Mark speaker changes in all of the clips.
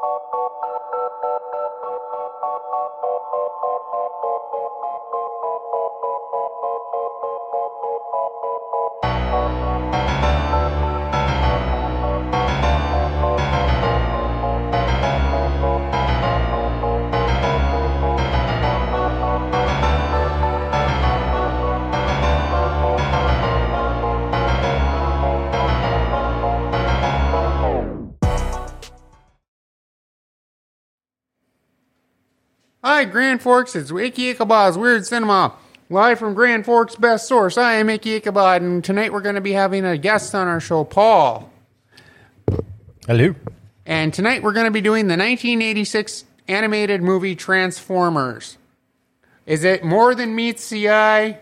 Speaker 1: Thank you. Hi, Grand Forks. It's Icky Ichabod's Weird Cinema. Live from Grand Forks Best Source. I am Icky Ichabod, and tonight we're going to be having a guest on our show, Paul.
Speaker 2: Hello.
Speaker 1: And tonight we're going to be doing the 1986 animated movie Transformers. Is it more than meets the eye,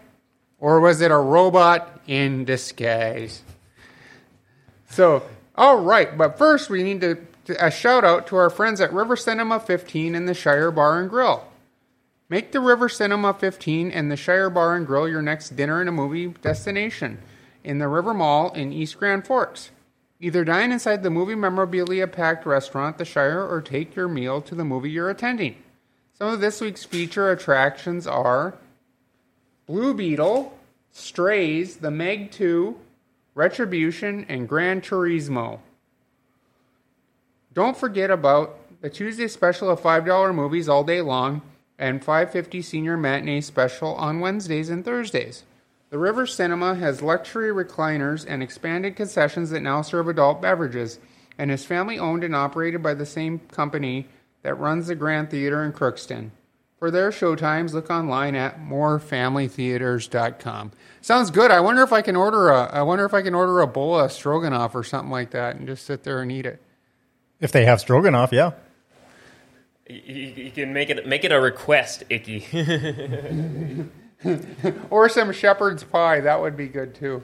Speaker 1: or was it a robot in disguise? So, all right, but first we need to a shout out to our friends at River Cinema 15 and the Shire Bar and Grill. Make the River Cinema 15 and the Shire Bar and Grill your next dinner and a movie destination in the River Mall in East Grand Forks. Either dine inside the movie memorabilia packed restaurant, the Shire, or take your meal to the movie you're attending. Some of this week's feature attractions are Blue Beetle, Strays, The Meg 2, Retribution, and Gran Turismo. Don't forget about the Tuesday special of $5 movies all day long and 550 senior matinee special on Wednesdays and Thursdays. The River Cinema has luxury recliners and expanded concessions that now serve adult beverages and is family owned and operated by the same company that runs the Grand Theater in Crookston. For their showtimes, look online at morefamilytheaters.com. Sounds good. I wonder if I can order a I wonder if I can order a bowl of stroganoff or something like that and just sit there and eat it.
Speaker 2: If they have stroganoff, yeah.
Speaker 3: You, you can make it make it a request, Icky.
Speaker 1: or some shepherd's pie. That would be good too.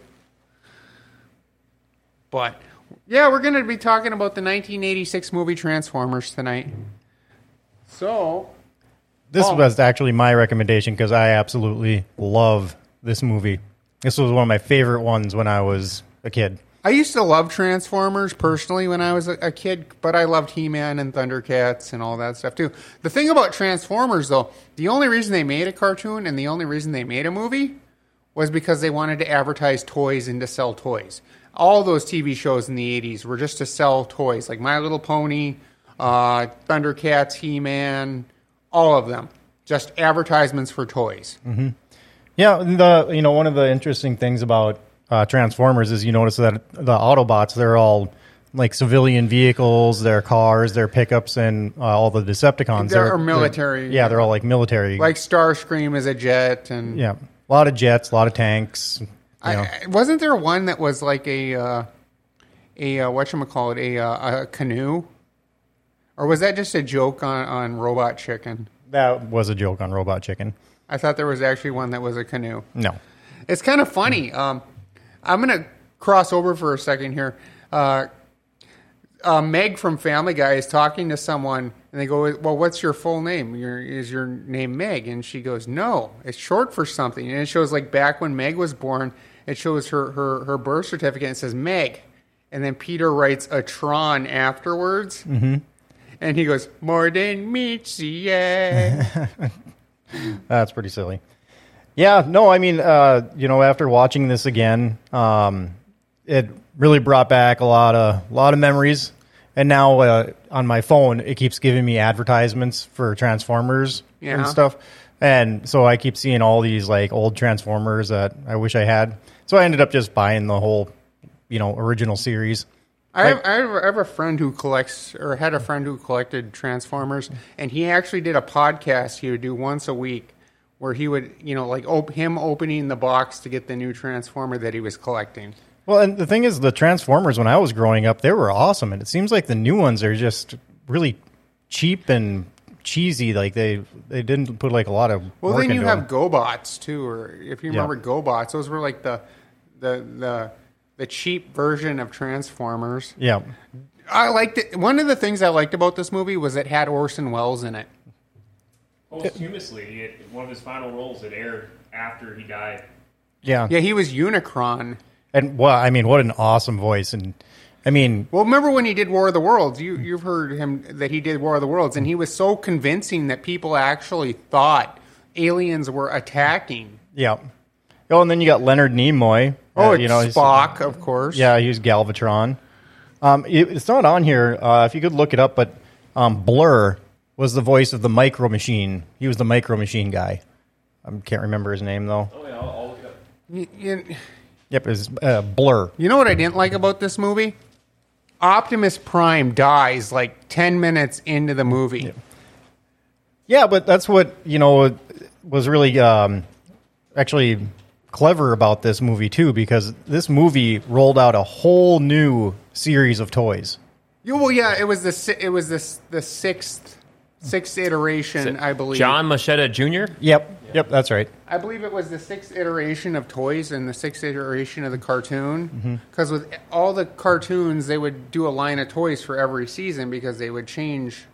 Speaker 1: But yeah, we're going to be talking about the 1986 movie Transformers tonight. So
Speaker 2: This
Speaker 1: Oh.
Speaker 2: was actually my recommendation because I absolutely love this movie. This was one of my favorite ones when I was a kid.
Speaker 1: I used to love Transformers personally when I was a, a kid, but I loved He Man and Thundercats and all that stuff too. The thing about Transformers, though, the only reason they made a cartoon and the only reason they made a movie was because they wanted to advertise toys and to sell toys. All those TV shows in the 80s were just to sell toys, like My Little Pony, uh, Thundercats, He Man, all of them. Just advertisements for toys.
Speaker 2: Yeah, the you know one of the interesting things about uh, Transformers is you notice that the Autobots they're all like civilian vehicles, their cars, their pickups, and uh, all the Decepticons
Speaker 1: They're
Speaker 2: they're-
Speaker 1: military.
Speaker 2: yeah, they're all like military.
Speaker 1: Like Starscream is a jet, and
Speaker 2: yeah, a lot of jets, a lot of tanks.
Speaker 1: I, wasn't there one that was like a uh, a uh, what call it a uh, a canoe, or was that just a joke on on Robot Chicken?
Speaker 2: that was a joke on Robot Chicken.
Speaker 1: I thought there was actually one that was a canoe.
Speaker 2: No,
Speaker 1: It's kind of funny. Um, I'm gonna cross over for a second here. Uh, uh, Meg from Family Guy is talking to someone, and they go, "Well, what's your full name? Your, is your name Meg?" And she goes, "No, it's short for something." And it shows like back when Meg was born, it shows her her, her birth certificate. and says Meg, and then Peter writes a Tron afterwards, mm-hmm. and he goes, "More than meets the eye."
Speaker 2: That's pretty silly. Yeah, no, I mean, uh, you know, after watching this again, um, it really brought back a lot of a lot of memories. And now uh, on my phone, it keeps giving me advertisements for Transformers
Speaker 1: Yeah.
Speaker 2: and stuff. And so I keep seeing all these like old Transformers that I wish I had. So I ended up just buying the whole, you know, original series.
Speaker 1: I have, I have I have a friend who collects, or had a friend who collected Transformers, and he actually did a podcast he would do once a week, where he would, you know, like op- him opening the box to get the new Transformer that he was collecting.
Speaker 2: Well, and the thing is, the Transformers when I was growing up, they were awesome, and it seems like the new ones are just really cheap and cheesy. Like they they didn't put like a lot of
Speaker 1: Well, then you have
Speaker 2: them.
Speaker 1: GoBots too, or if you
Speaker 2: Yeah.
Speaker 1: remember GoBots, those were like the the the the cheap version of Transformers.
Speaker 2: yeah,
Speaker 1: I liked it. One of the things I liked about this movie was it had Orson Welles in it.
Speaker 3: Posthumously, it, one of his final roles that aired after he died.
Speaker 2: yeah,
Speaker 1: Yeah, he was Unicron.
Speaker 2: And well, I mean, what an awesome voice! And I mean,
Speaker 1: Well, remember when he did War of the Worlds? You you've heard him that he did War of the Worlds, and he was so convincing that people actually thought aliens were attacking.
Speaker 2: yeah. Oh, and then you got Leonard Nimoy.
Speaker 1: Oh,
Speaker 2: uh, you know, he's-
Speaker 1: Spock, of course.
Speaker 2: Yeah, he was Galvatron. Um, it- it's not on here. Uh, if you could look it up, but um, Blur was the voice of the Micro Machine. He was the Micro Machine guy. I can't remember his name though.
Speaker 3: Oh yeah, I'll, I'll look it up.
Speaker 1: Y- y-
Speaker 2: Yep, it's uh, Blur.
Speaker 1: You know what I didn't like about this movie? Optimus Prime dies like ten minutes into the movie.
Speaker 2: Yeah, but that's what you know was really um, actually clever about this movie too, because this movie rolled out a whole new series of toys.
Speaker 1: Yeah, well, yeah, it was the si- it was this the sixth sixth iteration, I believe.
Speaker 3: John Moschitta Jr.
Speaker 2: Yep, yep, that's right.
Speaker 1: I believe it was the sixth iteration of toys and the sixth iteration of the cartoon. Mm-hmm. Because with all the cartoons, they would do a line of toys for every season because they would change,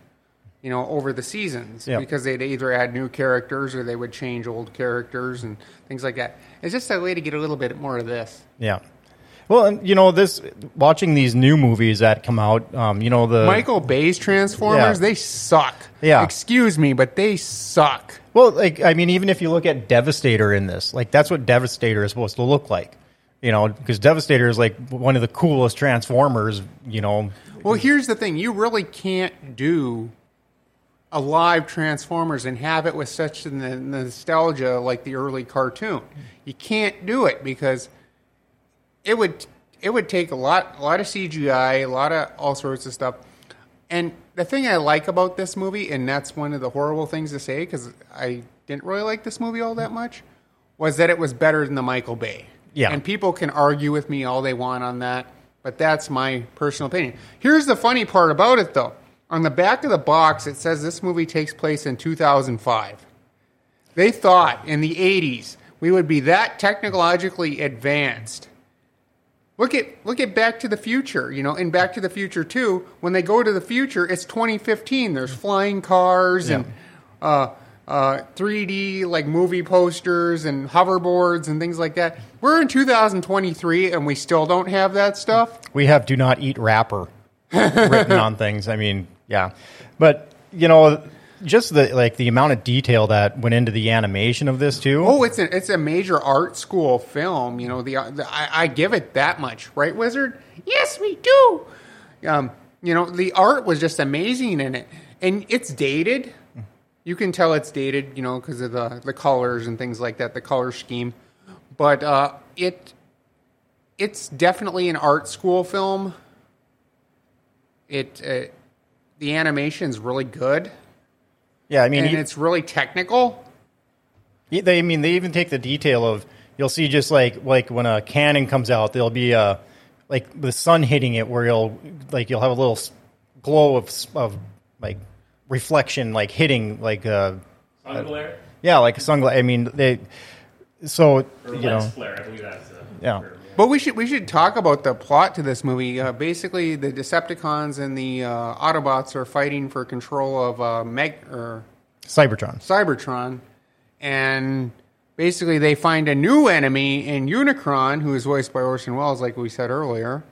Speaker 1: you know, over the seasons.
Speaker 2: Yeah.
Speaker 1: Because they'd either add new characters or they would change old characters and things like that. It's just a way to get a little bit more of this.
Speaker 2: Yeah. Well, and you know this watching these new movies that come out. Um, you know the
Speaker 1: Michael Bay's Transformers,
Speaker 2: Yeah.
Speaker 1: they suck.
Speaker 2: Yeah.
Speaker 1: Excuse me, but they suck.
Speaker 2: Well, like I mean, even if you look at Devastator in this, like that's what Devastator is supposed to look like. You know, because Devastator is like one of the coolest Transformers. You know,
Speaker 1: Well, here's the thing: you really can't do a live Transformers and have it with such n- nostalgia like the early cartoon. You can't do it because it would it would take a lot a lot of CGI, a lot of all sorts of stuff. And the thing I like about this movie, and that's one of the horrible things to say because I didn't really like this movie all that much, was that it was better than the Michael Bay.
Speaker 2: Yeah.
Speaker 1: And people can argue with me all they want on that, but that's my personal opinion. Here's the funny part about it, though. On the back of the box, it says this movie takes place in 2005. They thought in the 80s we would be that technologically advanced. Look at look at Back to the Future, you know, in Back to the Future 2, when they go to the future, it's 2015. There's flying cars and uh, uh, 3D like movie posters and hoverboards and things like that. We're in 2023 and we still don't have that stuff.
Speaker 2: we have "Do not eat wrapper" written on things. I mean, yeah, but you know, just the like the amount of detail that went into the animation of this too.
Speaker 1: Oh, it's a it's a major art school film. You know, the, the I, I give it that much, right, Wizard? Yes, we do. Um, you know, the art was just amazing in it, and it's dated. You can tell it's dated, you know, because of the the colors and things like that, the color scheme. But uh, it it's definitely an art school film. It uh, the animation's really good,
Speaker 2: yeah, I mean,
Speaker 1: and
Speaker 2: you-
Speaker 1: it's really technical.
Speaker 2: They, I mean, they even take the detail of you'll see just like like when a cannon comes out, there'll be a like the sun hitting it, where you'll like you'll have a little glow of of like reflection, like hitting like uh
Speaker 3: Sun glare
Speaker 2: yeah, like a sunglass. I mean, they so
Speaker 3: or
Speaker 2: you
Speaker 3: lens
Speaker 2: know
Speaker 3: flare. I believe that's the
Speaker 2: Yeah.
Speaker 3: term,
Speaker 1: But we should we should talk about the plot to this movie. Uh, basically, the Decepticons and the uh, Autobots are fighting for control of uh, Meg or
Speaker 2: Cybertron.
Speaker 1: Cybertron, and basically they find a new enemy in Unicron, who is voiced by Orson Welles, like we said earlier,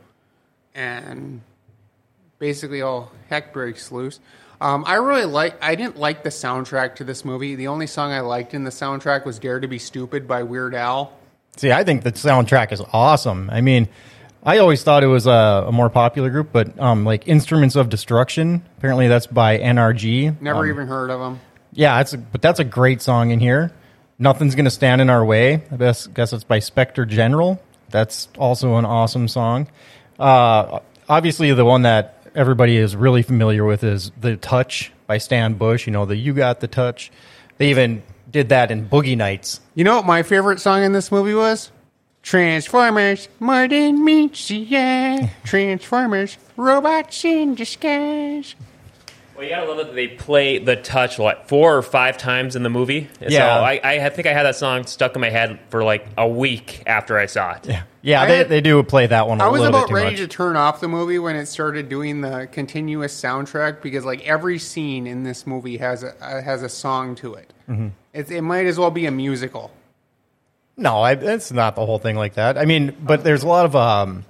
Speaker 1: and basically all heck breaks loose. Um, I really like. I didn't like the soundtrack to this movie. The only song I liked in the soundtrack was "Dare to Be Stupid" by Weird Al.
Speaker 2: See, I think the soundtrack is awesome. I mean, I always thought it was a, a more popular group, but um, like Instruments of Destruction, apparently that's by NRG.
Speaker 1: Never
Speaker 2: Um,
Speaker 1: even heard of them.
Speaker 2: Yeah, it's a, but that's a great song in here. Nothing's gonna stand in our way. I guess, guess it's by Spectre General. That's also an awesome song. Uh, obviously, the one that everybody is really familiar with is "The Touch" by Stan Bush. You know, the "You Got the Touch." They even did that in Boogie Nights.
Speaker 1: You know what my favorite song in this movie was? Transformers, more than meets the eye. Transformers, robots in disguise.
Speaker 3: Well, you gotta love that they play the touch what four or five times in the movie. So
Speaker 2: Yeah.
Speaker 3: I, I think I had that song stuck in my head for like a week after I saw it.
Speaker 2: Yeah, yeah,
Speaker 1: I
Speaker 2: they,
Speaker 1: had-
Speaker 2: they do play that one. a
Speaker 1: I was
Speaker 2: little
Speaker 1: about
Speaker 2: bit too
Speaker 1: ready
Speaker 2: much.
Speaker 1: to turn off the movie when it started doing the continuous soundtrack because, like, every scene in this movie has a uh, has a song to it.
Speaker 2: Mm-hmm.
Speaker 1: It, it might as well be a musical.
Speaker 2: No, I, it's not the whole thing like that. I mean, but there's a lot of um,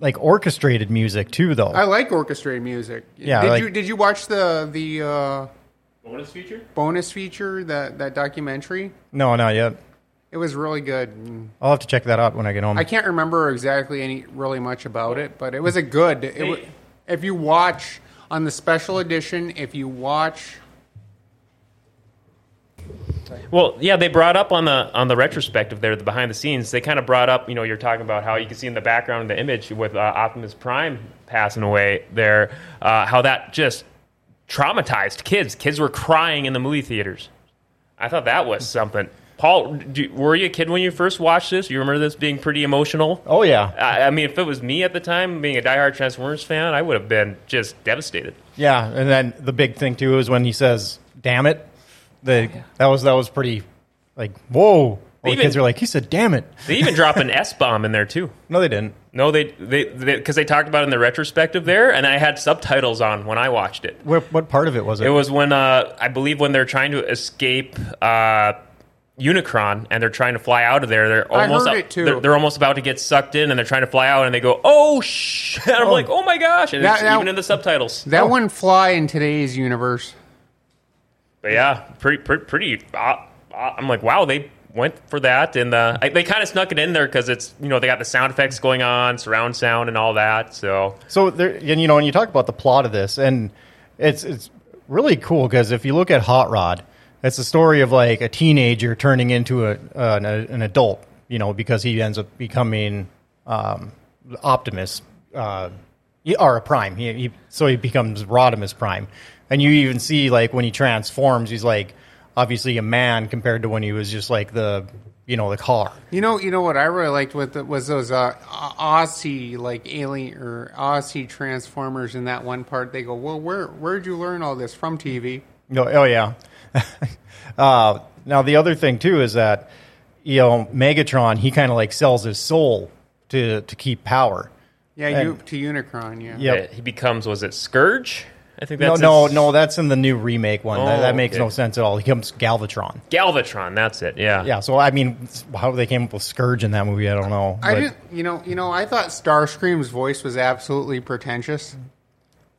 Speaker 2: like orchestrated music too, though.
Speaker 1: I like orchestrated music.
Speaker 2: Yeah,
Speaker 1: Did
Speaker 2: like-
Speaker 1: you did you watch the the uh,
Speaker 3: Bonus feature?
Speaker 1: bonus feature that that documentary?
Speaker 2: no, not yet.
Speaker 1: It was really good.
Speaker 2: I'll have to check that out when I get home.
Speaker 1: I can't remember exactly any really much about it, but it was a good. It, wa- if you watch on the special edition, if you watch
Speaker 3: Well, yeah, they brought up on the on the retrospective there, the behind the scenes. They kind of brought up, you know, you're talking about how you can see in the background the image with uh, Optimus Prime passing away there, uh, how that just traumatized kids. Kids were crying in the movie theaters. I thought that was something. Paul, do, were you a kid when you first watched this? You remember this being pretty emotional?
Speaker 2: oh yeah,
Speaker 3: I, I mean, if it was me at the time, being a diehard Transformers fan, I would have been just devastated.
Speaker 2: yeah. And then the big thing too is when he says, "Damn it." The that was that was pretty like whoa. All the
Speaker 3: Even-
Speaker 2: kids are like, he said, "Damn it."
Speaker 3: They even drop an S bomb in there too.
Speaker 2: No, they didn't.
Speaker 3: No, they they because they, talked about it in the retrospective there, and I had subtitles on when I watched it.
Speaker 2: What, what part of it was it?
Speaker 3: It was when uh, I believe when they're trying to escape uh, Unicron and they're trying to fly out of there. They're
Speaker 1: I
Speaker 3: almost
Speaker 1: heard it, too.
Speaker 3: They're, they're almost about to get sucked in, and they're trying to fly out, and they go, "Oh shit!" And I'm
Speaker 2: Oh.
Speaker 3: like, "Oh my gosh!" And
Speaker 1: That-
Speaker 3: it's
Speaker 1: that-
Speaker 3: even in the subtitles.
Speaker 1: that one fly in today's universe.
Speaker 3: But yeah, pretty pretty. pretty uh, uh, I'm like, wow, they went for that, and uh, I, they kind of snuck it in there because it's you know they got the sound effects going on, surround sound, and all that. So
Speaker 2: So there, and you know, when you talk about the plot of this, and it's it's really cool because if you look at Hot Rod, it's a story of like a teenager turning into a an, an adult, you know, because he ends up becoming um, Optimus, uh, or a Prime. He, he so he becomes Rodimus Prime, and you even see like when he transforms, he's like obviously a man compared to when he was just like the you know the car.
Speaker 1: You know, you know what I really liked with it was those uh, Aussie like alien or Aussie transformers in that one part. They go, well, where where'd you learn all this from TV?
Speaker 2: No, oh yeah. uh, now the other thing too is that you know Megatron he kind of like sells his soul to to keep power.
Speaker 1: Yeah,
Speaker 2: And-
Speaker 1: you to Unicron. Yeah,
Speaker 2: Yep.
Speaker 3: uh, he becomes was it Scourge? I think
Speaker 2: No,
Speaker 3: that's
Speaker 2: no,
Speaker 3: his-
Speaker 2: no. That's in the new remake one. that,
Speaker 3: Oh,
Speaker 2: that makes
Speaker 3: okay.
Speaker 2: no sense at all. He becomes Galvatron.
Speaker 3: Galvatron. That's it. Yeah.
Speaker 2: Yeah. So I mean, how they came up with Scourge in that movie, I don't know.
Speaker 1: I
Speaker 2: But-
Speaker 1: didn't. You know, you know, I thought Starscream's voice was absolutely pretentious.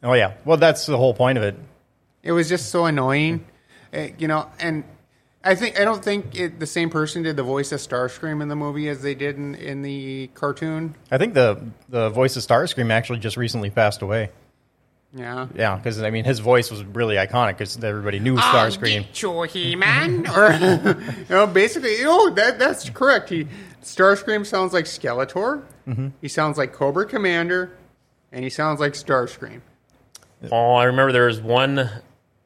Speaker 2: Oh yeah. Well, that's the whole point of it.
Speaker 1: It was just so annoying, Uh, you know. And I think I don't think it, the same person did the voice of Starscream in the movie as they did in, in the cartoon.
Speaker 2: I think the the voice of Starscream actually just recently passed away.
Speaker 1: Yeah.
Speaker 2: Yeah, because I mean, his voice was really iconic because everybody knew Starscream.
Speaker 1: Your He-Man, or you know, basically, you know, that that's correct. He Starscream sounds like Skeletor.
Speaker 2: Mm-hmm.
Speaker 1: He sounds like Cobra Commander, and he sounds like Starscream.
Speaker 3: Oh, I remember there was one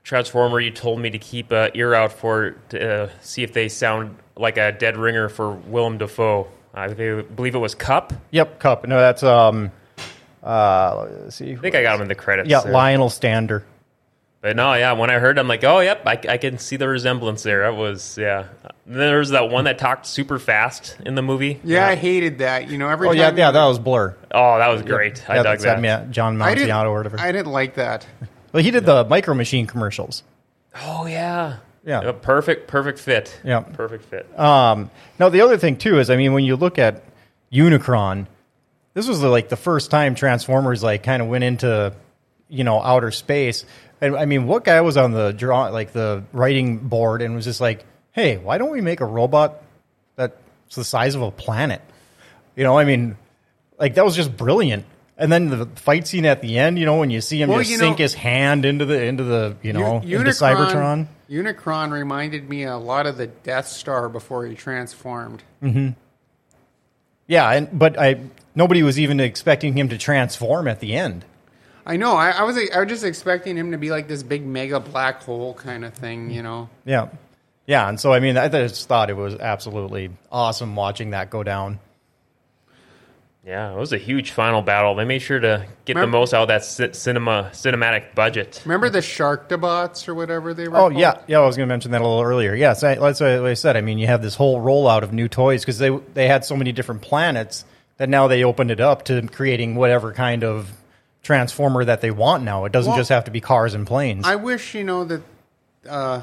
Speaker 3: Transformer you told me to keep an ear out for to uh, see if they sound like a dead ringer for Willem Dafoe. I believe it was Kup.
Speaker 2: Yep, Kup. No, that's um, uh, let's see.
Speaker 3: I think I got him in the credits.
Speaker 2: Yeah,
Speaker 3: there.
Speaker 2: Lionel Stander.
Speaker 3: But no, yeah, when I heard, I'm like, oh, yep, I, I can see the resemblance there. That was, yeah. Then there was that one that talked super fast in the movie.
Speaker 1: Yeah, I hated that. You know, every
Speaker 2: Oh yeah,
Speaker 1: time
Speaker 2: yeah, that was Blur.
Speaker 3: Oh, that was great. I
Speaker 2: yeah,
Speaker 3: dug that.
Speaker 2: yeah, John
Speaker 1: I
Speaker 2: or whatever.
Speaker 1: I didn't like that.
Speaker 2: Well, he did the Micro Machine commercials.
Speaker 3: Oh, yeah.
Speaker 2: Yeah.
Speaker 3: perfect, perfect fit.
Speaker 2: Yeah.
Speaker 3: Perfect fit.
Speaker 2: Um, now the other thing too is, I mean, when you look at Unicron, this was like the first time Transformers like kind of went into, you know, outer space. And I mean, what guy was on the draw, like the writing board, and was just like, "Hey, why don't we make a robot that's the size of a planet?" You know, I mean, like that was just brilliant. And then the fight scene at the end, you know, when you see him
Speaker 1: Well,
Speaker 2: just
Speaker 1: you
Speaker 2: sink
Speaker 1: know-
Speaker 2: his hand into the into the you know
Speaker 1: U-
Speaker 2: into Cybertron.
Speaker 1: Unicron reminded me a lot of the Death Star before he transformed. Hmm.
Speaker 2: Yeah, and but I nobody was even expecting him to transform at the end.
Speaker 1: I know. I, I was I was just expecting him to be like this big mega black hole kind of thing. You know.
Speaker 2: Yeah, yeah, and so I mean, I just thought it was absolutely awesome watching that go down.
Speaker 3: Yeah, it was a huge final battle. They made sure to get the most out of that ci- cinema cinematic budget.
Speaker 1: Remember the Shark Debots or whatever they were?
Speaker 2: Oh
Speaker 1: called?
Speaker 2: yeah, yeah. I was going to mention that a little earlier. Yes, I, that's what I said. I mean, you have this whole rollout of new toys because they they had so many different planets that now they opened it up to creating whatever kind of transformer that they want. Now it doesn't
Speaker 1: Well,
Speaker 2: just have to be cars and planes.
Speaker 1: I wish you know that uh,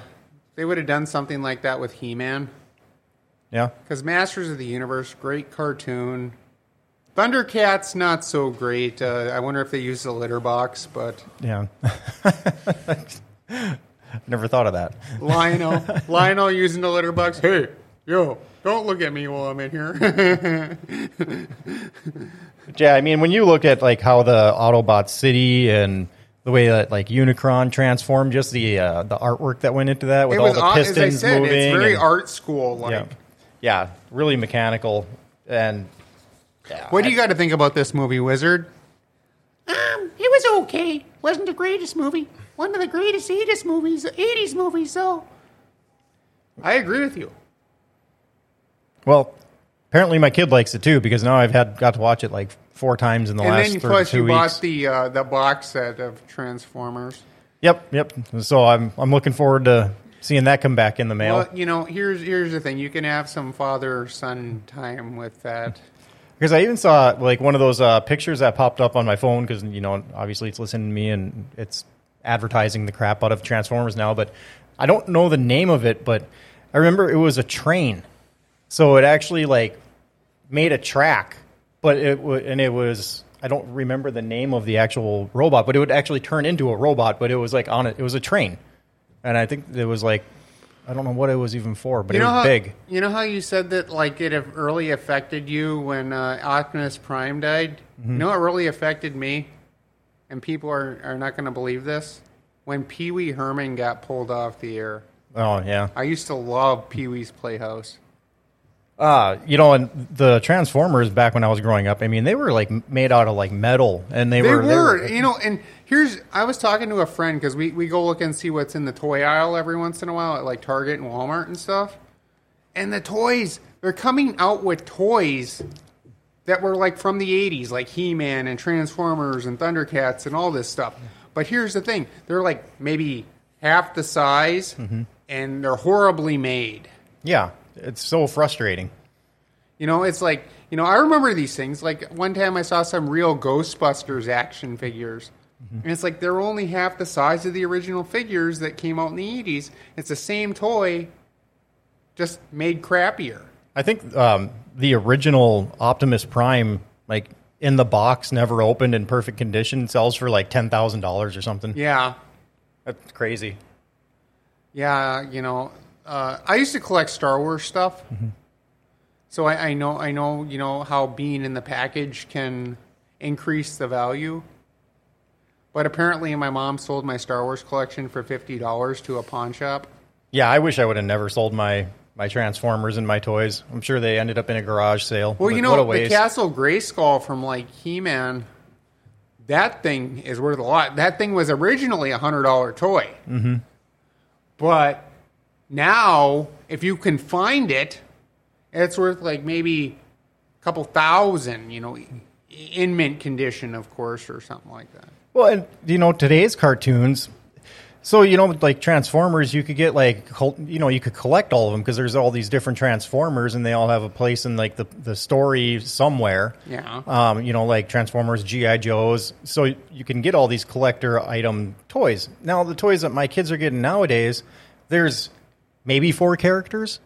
Speaker 1: they would have done something like that with He-Man
Speaker 2: yeah,
Speaker 1: because Masters of the Universe, great cartoon. Thundercats not so great. Uh, I wonder if they use the litter box, but
Speaker 2: Yeah. Never thought of that.
Speaker 1: Lion-O, Lion-O using the litter box. Hey, yo, don't look at me while I'm in here.
Speaker 2: Yeah, I mean, when you look at like how the Autobot City and the way that like Unicron transformed, just the uh, the artwork that went into that with
Speaker 1: it
Speaker 2: all the
Speaker 1: odd- as
Speaker 2: pistons
Speaker 1: I said,
Speaker 2: moving.
Speaker 1: it's very
Speaker 2: and-
Speaker 1: art school like.
Speaker 2: yeah, yeah, really mechanical. And yeah,
Speaker 1: What do you got to think about this movie, Wizard?
Speaker 4: Um, it was okay. Wasn't the greatest movie. One of the greatest 80s movies, 80s movies, though.
Speaker 1: I agree with you.
Speaker 2: Well, apparently my kid likes it too because now I've had got to watch it like four times in the
Speaker 1: and
Speaker 2: last
Speaker 1: then
Speaker 2: three-
Speaker 1: plus
Speaker 2: two
Speaker 1: you
Speaker 2: weeks.
Speaker 1: bought the uh, the box set of Transformers.
Speaker 2: Yep, yep. So I'm I'm looking forward to seeing that come back in the mail
Speaker 1: Well, you know, here's here's the thing: you can have some father son time with that.
Speaker 2: Because I even saw like one of those uh, pictures that popped up on my phone because you know obviously it's listening to me and it's advertising the crap out of Transformers now, but I don't know the name of it, but I remember it was a train, so it actually like made a track, but it w- and it was. I don't remember the name of the actual robot, but it would actually turn into a robot. But it was like on it. It was a train, and I think it was like I don't know what it was even for, but
Speaker 1: You
Speaker 2: it was
Speaker 1: how
Speaker 2: big.
Speaker 1: you know how you said that like it have really affected you when uh, Optimus Prime died.
Speaker 2: Mm-hmm.
Speaker 1: You know what really affected me, and people are are not going to believe this. When Pee Wee Herman got pulled off the air,
Speaker 2: Oh yeah,
Speaker 1: I used to love Pee Wee's Playhouse.
Speaker 2: Uh, you know, and the Transformers back when I was growing up, I mean, they were like made out of like metal, and they,
Speaker 1: They
Speaker 2: were,
Speaker 1: were, you know, and here's I was talking to a friend because we, we go look and see what's in the toy aisle every once in a while at like Target and Walmart and stuff. And the toys, they're coming out with toys that were like from the 80s, like He Man and Transformers and Thundercats and all this stuff. But here's the thing they're like maybe half the size and they're horribly made.
Speaker 2: yeah, it's so frustrating.
Speaker 1: You know, it's like, you know, I remember these things. Like one time I saw some real Ghostbusters action figures. And it's like they're only half the size of the original figures that came out in the 80s. It's the same toy, just made crappier.
Speaker 2: I think um, the original Optimus Prime, like in the box, never opened in perfect condition, sells for like ten thousand dollars or something.
Speaker 1: Yeah.
Speaker 2: That's crazy.
Speaker 1: Yeah, you know, uh, I used to collect Star Wars stuff. So I, I know, I know, you know, how being in the package can increase the value. But apparently, my mom sold my Star Wars collection for fifty dollars to a pawn shop.
Speaker 2: Yeah, I wish I would have never sold my my Transformers and my toys. I'm sure they ended up in a garage sale.
Speaker 1: Well, you
Speaker 2: what a
Speaker 1: know, the. Castle Grayskull from like He Man, that thing is worth a lot. That thing was originally a hundred dollar toy, mm-hmm. but now if you can find it, it's worth like maybe a couple thousand. You know, in mint condition, of course, or something like that.
Speaker 2: Well, and you know today's cartoons. So you know, like Transformers, you could get like you know you could collect all of them because there's all these different Transformers, and they all have a place in like the the story somewhere.
Speaker 1: Yeah.
Speaker 2: Um, you know, like Transformers, GI Joes. So you can get all these collector item toys. Now the toys that my kids are getting nowadays, there's maybe four characters.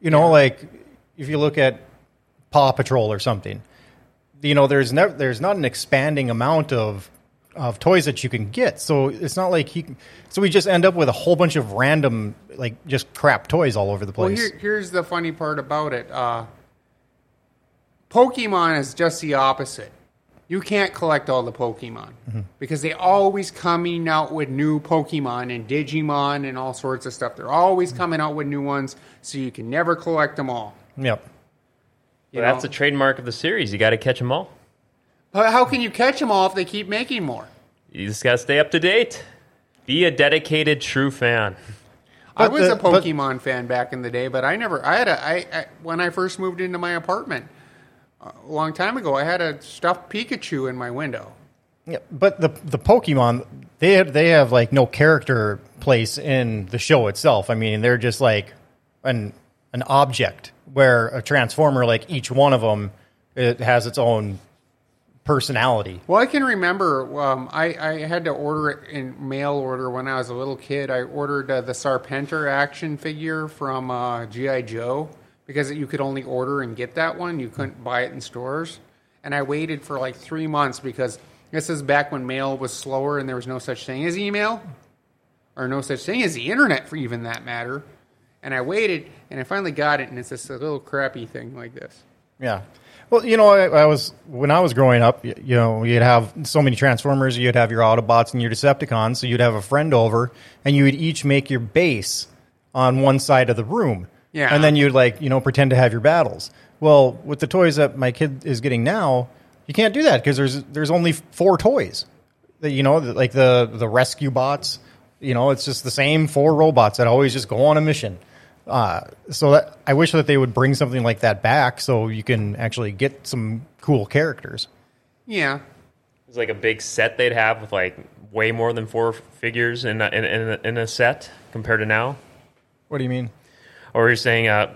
Speaker 2: You know, like if you look at Paw Patrol or something you know there's never there's not an expanding amount of of toys that you can get so it's not like he so we just end up with a whole bunch of random like just crap toys all over the
Speaker 1: Well,
Speaker 2: place
Speaker 1: here, here's the funny part about it. Uh, Pokemon is just the opposite. You can't collect all the Pokemon mm-hmm. because they're always coming out with new Pokemon and Digimon and all sorts of stuff. They're always mm-hmm. coming out with new ones, so you can never collect them all.
Speaker 2: yep
Speaker 1: You
Speaker 3: Well, that's
Speaker 1: know?
Speaker 3: the trademark of the series. You got to catch them all.
Speaker 1: How how can you catch them all if they keep making more?
Speaker 3: You just got to stay up to date. Be a dedicated, true fan.
Speaker 1: I was
Speaker 2: the-
Speaker 1: a
Speaker 2: but-
Speaker 1: Pokemon fan back in the day, but I never. I had a. I, I when I first moved into my apartment a long time ago, I had a stuffed Pikachu in my window.
Speaker 2: yeah but the the pokemon they have, they have like no character place in the show itself i mean they're just like an an object where a transformer like each one of them it has its own personality
Speaker 1: Well, I can remember um, I, I had to order it in mail order when I was a little kid. I ordered uh, the Serpentor action figure from uh, GI Joe because you could only order and get that one. You couldn't buy it in stores. and I waited for like three months because this is back when mail was slower and there was no such thing as email, or no such thing as the internet for even that matter. And I waited, and I finally got it, and it's just a little crappy thing like this.
Speaker 2: Yeah. Well, you know, I, I was when I was growing up. You, you know, you'd have so many Transformers. You'd have your Autobots and your Decepticons. So you'd have a friend over, and you would each make your base on one side of the room.
Speaker 1: Yeah.
Speaker 2: And then you'd like you know pretend to have your battles. Well, with the toys that my kid is getting now, you can't do that because there's there's only four toys. That you know, like the the rescue bots. You know, it's just the same four robots that always just go on a mission. Uh, so that, I wish that they would bring something like that back so you can actually get some cool characters.
Speaker 1: Yeah,
Speaker 3: It's like a big set they'd have with like way more than four figures in a, in, in, a, in a set compared to now.
Speaker 2: What do you mean?
Speaker 3: Or you're saying uh,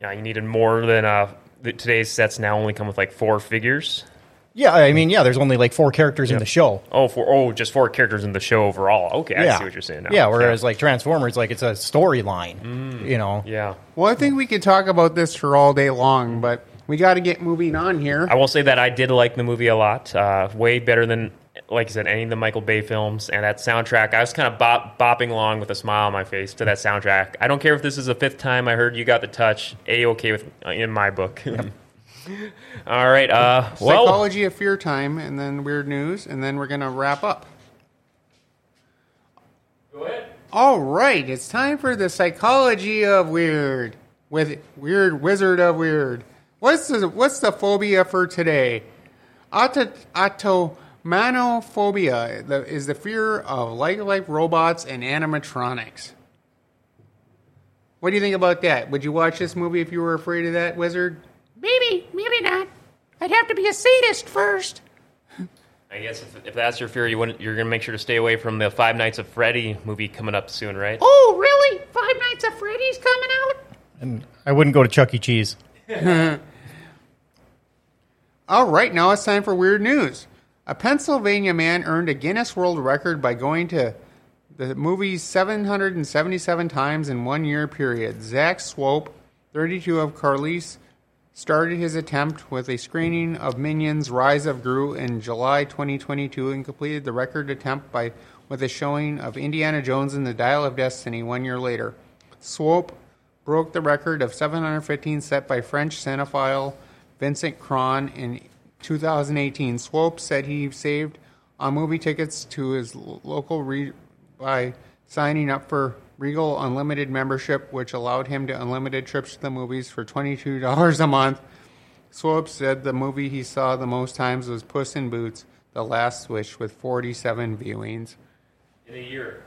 Speaker 3: yeah, you needed more than uh, today's sets now only come with like four figures.
Speaker 2: Yeah, I mean, yeah, there's only like four characters in the show.
Speaker 3: Oh, for oh, just four characters in the show overall. Okay, I see what you're saying now.
Speaker 2: Yeah, whereas like Transformers, like it's a storyline. You know.
Speaker 3: yeah.
Speaker 1: Well, I think we could talk about this for all day long, but we got to get moving on here.
Speaker 3: I will say that I did like the movie a lot. Uh, way better than, like I said, any of the Michael Bay films. And that soundtrack, I was kind of bop, bopping along with a smile on my face to that soundtrack. I don't care if this is the fifth time I heard "You Got the Touch." A okay with uh, in my book. All right. Uh, well,
Speaker 1: Psychology of Fear time, and then weird news, and then we're going to wrap up.
Speaker 3: go ahead.
Speaker 1: All right, it's time for the psychology of weird with weird wizard of weird. What's the what's the phobia for today? Auto, automanophobia the- is the fear of like-like robots and animatronics. What do you think about that? Would you watch this movie if you were afraid of that wizard?
Speaker 4: Maybe, maybe not. I'd have to be a sadist first.
Speaker 3: I guess if, if that's your fear, you wouldn't, you're going to make sure to stay away from the Five Nights of Freddy movie coming up soon, right?
Speaker 4: Oh, really? Five Nights at Freddy's coming out?
Speaker 2: And I wouldn't go to Chuck E. Cheese.
Speaker 1: All right, now it's time for weird news. A Pennsylvania man earned a Guinness World Record by going to the movies 777 times in one year period. Zach Swope, 32 of Carlisle, started his attempt with a screening of Minions Rise of Gru in July 2022 and completed the record attempt by with a showing of Indiana Jones and the Dial of Destiny one year later. Swope broke the record of 715 set by French cinephile Vincent Crone in 2018. Swope said he saved on movie tickets to his local re- by signing up for Regal Unlimited membership, which allowed him to unlimited trips to the movies for $22 a month. Swope said the movie he saw the most times was Puss in Boots: The Last Wish, with 47 viewings.
Speaker 3: In a year.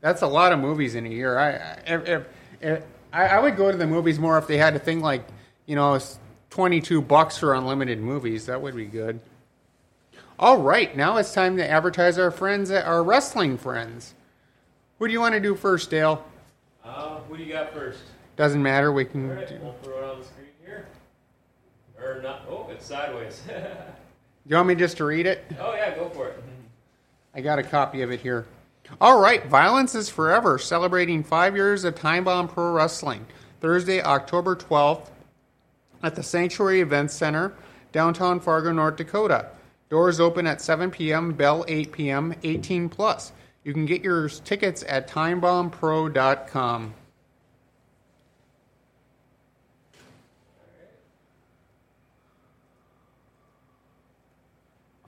Speaker 1: That's a lot of movies in a year. I if, if I, I would go to the movies more if they had a thing like you know it's twenty two bucks for unlimited movies. That would be good. All right, now it's time to advertise our friends, our wrestling friends. Who do you want to do first, Dale?
Speaker 3: Uh, who do you got first?
Speaker 1: Doesn't matter. We can.
Speaker 3: All right,
Speaker 1: Do,
Speaker 3: we'll throw it on the screen here. Or not. Oh, it's sideways.
Speaker 1: Do you want me just to read it?
Speaker 3: oh, yeah, go for it.
Speaker 1: I got a copy of it here. All right, Violence is Forever, celebrating five years of Time Bomb Pro Wrestling. Thursday, October 12th, at the Sanctuary Events Center, downtown Fargo, North Dakota. Doors open at 7 p.m., bell 8 p.m., 18 plus. You can get your tickets at timebombpro.com.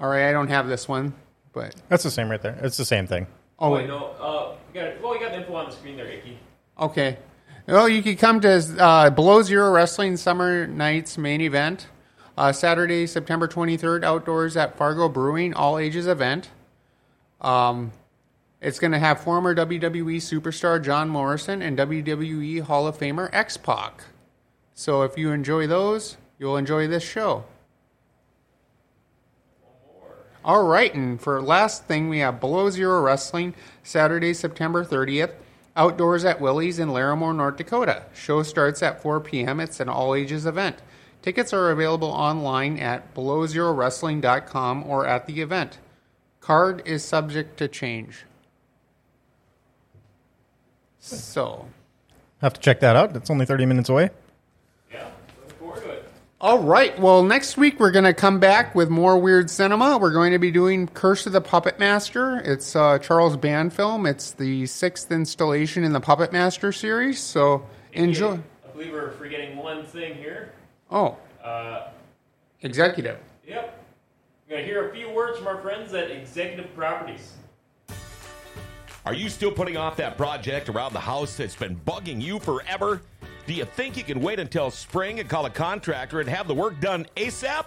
Speaker 1: All right, I don't have this one, but
Speaker 2: That's the same right there. It's the same thing.
Speaker 1: oh,
Speaker 3: wait, no. Uh, you got it. Well, you got the info on the screen there, Icky.
Speaker 1: Okay. Well, you could come to uh, Below Zero Wrestling Summer Nights main event. Uh, Saturday, September 23rd, outdoors at Fargo Brewing, all ages event. Um, it's going to have former WWE superstar John Morrison and WWE Hall of Famer X Pac. So if you enjoy those, you'll enjoy this show. All right, and for last thing, we have Below Zero Wrestling, Saturday, September 30th, outdoors at Willie's in Larimore, North Dakota. Show starts at 4 p.m. It's an all ages event. Tickets are available online at belowzerowrestling.com or at the event. Card is subject to change. So,
Speaker 2: Have to check that out. It's only 30 minutes away.
Speaker 3: Yeah, looking forward to it.
Speaker 1: All right. Well, next week we're going to come back with more weird cinema. We're going to be doing Curse of the Puppet Master. It's a Charles Band film. It's the sixth installation in the Puppet Master series. So enjoy.
Speaker 3: I believe we're forgetting one thing here.
Speaker 1: Oh,
Speaker 3: Uh,
Speaker 1: executive.
Speaker 3: yep. We're going to hear a few words from our friends at Executive Properties.
Speaker 5: Are you still putting off that project around the house that's been bugging you forever? Do you think you can wait until spring and call a contractor and have the work done ASAP?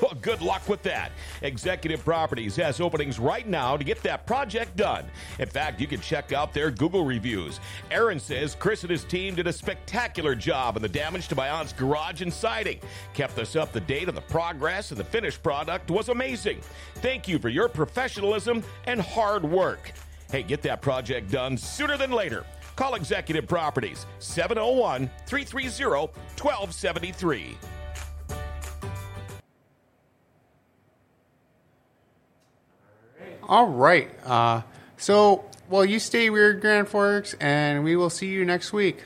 Speaker 5: Well, good luck with that. Executive Properties has openings right now to get that project done. In fact, you can check out their Google reviews. Aaron says Chris and his team did a spectacular job on the damage to my aunt's garage and siding. Kept us up to date on the progress, and the finished product was amazing. Thank you for your professionalism and hard work. Hey, get that project done sooner than later. Call Executive Properties 701 330 1273.
Speaker 1: All right. Uh, so, well, you stay weird, Grand Forks, and we will see you next week.